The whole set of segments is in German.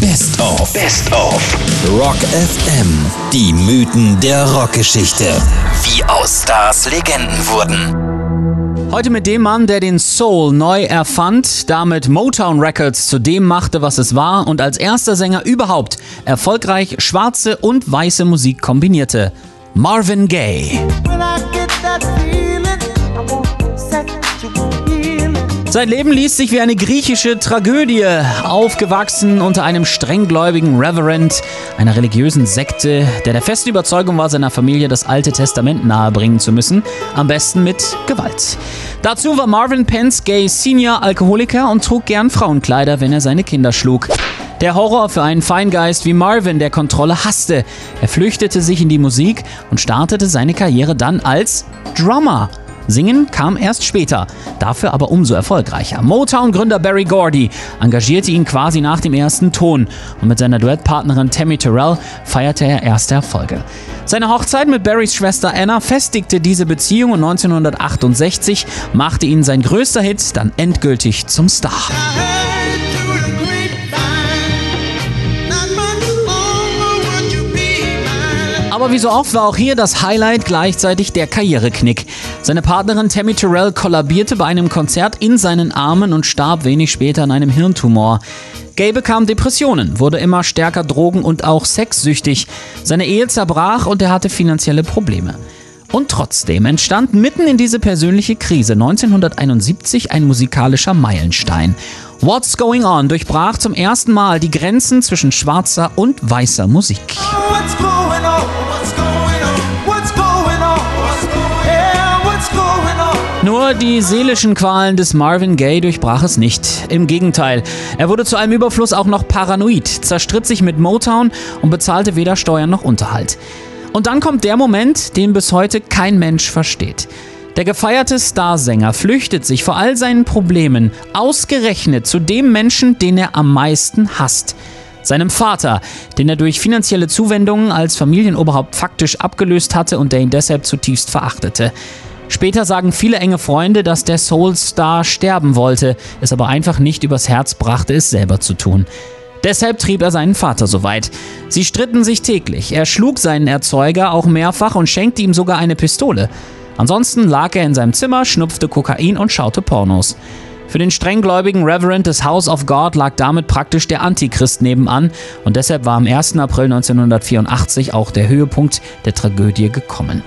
Best of. Best of. Rock FM. Die Mythen der Rockgeschichte. Wie aus Stars Legenden wurden. Heute mit dem Mann, der den Soul neu erfand, damit Motown Records zu dem machte, was es war und als erster Sänger überhaupt erfolgreich schwarze und weiße Musik kombinierte. Marvin Gaye. Sein Leben liest sich wie eine griechische Tragödie. Aufgewachsen unter einem strenggläubigen Reverend einer religiösen Sekte, der der festen Überzeugung war, seiner Familie das Alte Testament nahebringen zu müssen, am besten mit Gewalt. Dazu war Marvin Pence Gay Senior Alkoholiker und trug gern Frauenkleider, wenn er seine Kinder schlug. Der Horror für einen Feingeist wie Marvin, der Kontrolle hasste. Er flüchtete sich in die Musik und startete seine Karriere dann als Drummer. Singen kam erst später, dafür aber umso erfolgreicher. Motown-Gründer Barry Gordy engagierte ihn quasi nach dem ersten Ton und mit seiner Duettpartnerin Tammy Terrell feierte er erste Erfolge. Seine Hochzeit mit Barrys Schwester Anna festigte diese Beziehung und 1968 machte ihn sein größter Hit dann endgültig zum Star. Aber wie so oft war auch hier das Highlight gleichzeitig der Karriereknick. Seine Partnerin Tammy Terrell kollabierte bei einem Konzert in seinen Armen und starb wenig später an einem Hirntumor. Gay bekam Depressionen, wurde immer stärker drogen- und auch sexsüchtig. Seine Ehe zerbrach und er hatte finanzielle Probleme. Und trotzdem entstand mitten in diese persönliche Krise 1971 ein musikalischer Meilenstein. What's Going On durchbrach zum ersten Mal die Grenzen zwischen schwarzer und weißer Musik. Nur die seelischen Qualen des Marvin Gaye durchbrach es nicht. Im Gegenteil, er wurde zu einem Überfluss auch noch paranoid, zerstritt sich mit Motown und bezahlte weder Steuern noch Unterhalt. Und dann kommt der Moment, den bis heute kein Mensch versteht. Der gefeierte Starsänger flüchtet sich vor all seinen Problemen ausgerechnet zu dem Menschen, den er am meisten hasst. Seinem Vater, den er durch finanzielle Zuwendungen als Familienoberhaupt faktisch abgelöst hatte und der ihn deshalb zutiefst verachtete. Später sagen viele enge Freunde, dass der Soul-Star sterben wollte, es aber einfach nicht übers Herz brachte, es selber zu tun. Deshalb trieb er seinen Vater so weit. Sie stritten sich täglich. Er schlug seinen Erzeuger auch mehrfach und schenkte ihm sogar eine Pistole. Ansonsten lag er in seinem Zimmer, schnupfte Kokain und schaute Pornos. Für den strenggläubigen Reverend des House of God lag damit praktisch der Antichrist nebenan und deshalb war am 1. April 1984 auch der Höhepunkt der Tragödie gekommen.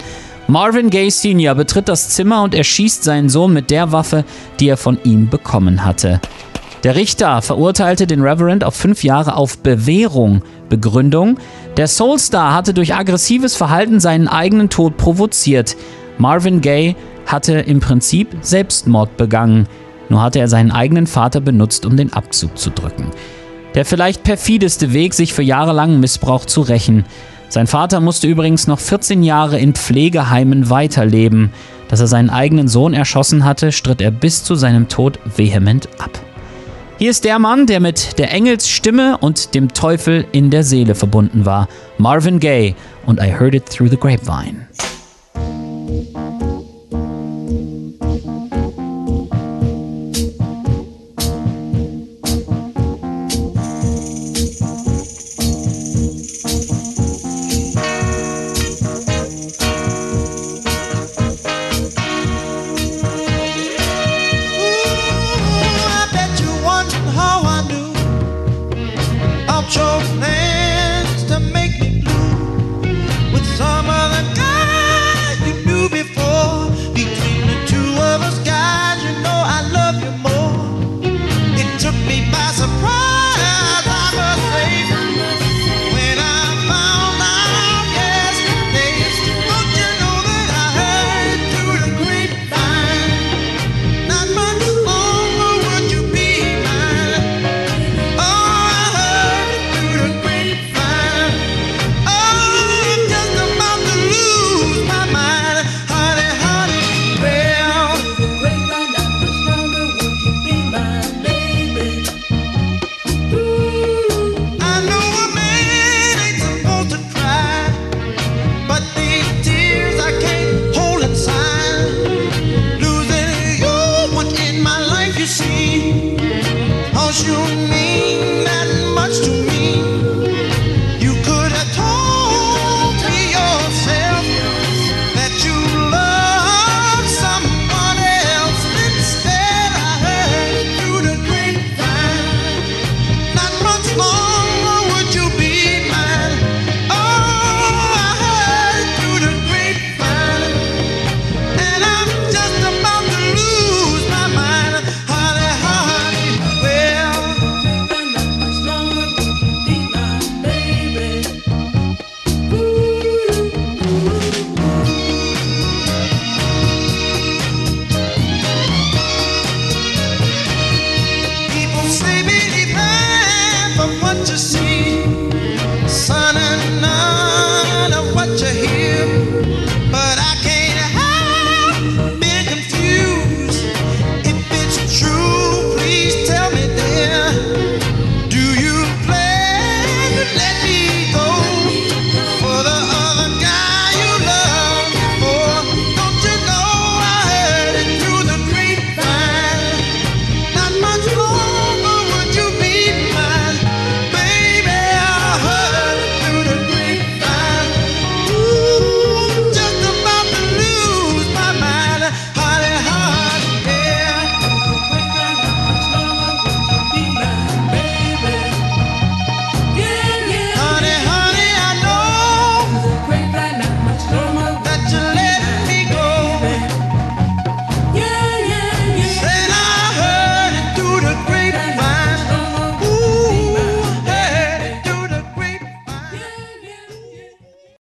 Marvin Gaye Sr. betritt das Zimmer und erschießt seinen Sohn mit der Waffe, die er von ihm bekommen hatte. Der Richter verurteilte den Reverend auf fünf Jahre auf Bewährung. Begründung: Der Soulstar hatte durch aggressives Verhalten seinen eigenen Tod provoziert. Marvin Gaye hatte im Prinzip Selbstmord begangen. Nur hatte er seinen eigenen Vater benutzt, um den Abzug zu drücken. Der vielleicht perfideste Weg, sich für jahrelangen Missbrauch zu rächen. Sein Vater musste übrigens noch 14 Jahre in Pflegeheimen weiterleben. Dass er seinen eigenen Sohn erschossen hatte, stritt er bis zu seinem Tod vehement ab. Hier ist der Mann, der mit der Engelsstimme und dem Teufel in der Seele verbunden war. Marvin Gaye und I Heard It Through the Grapevine. you need.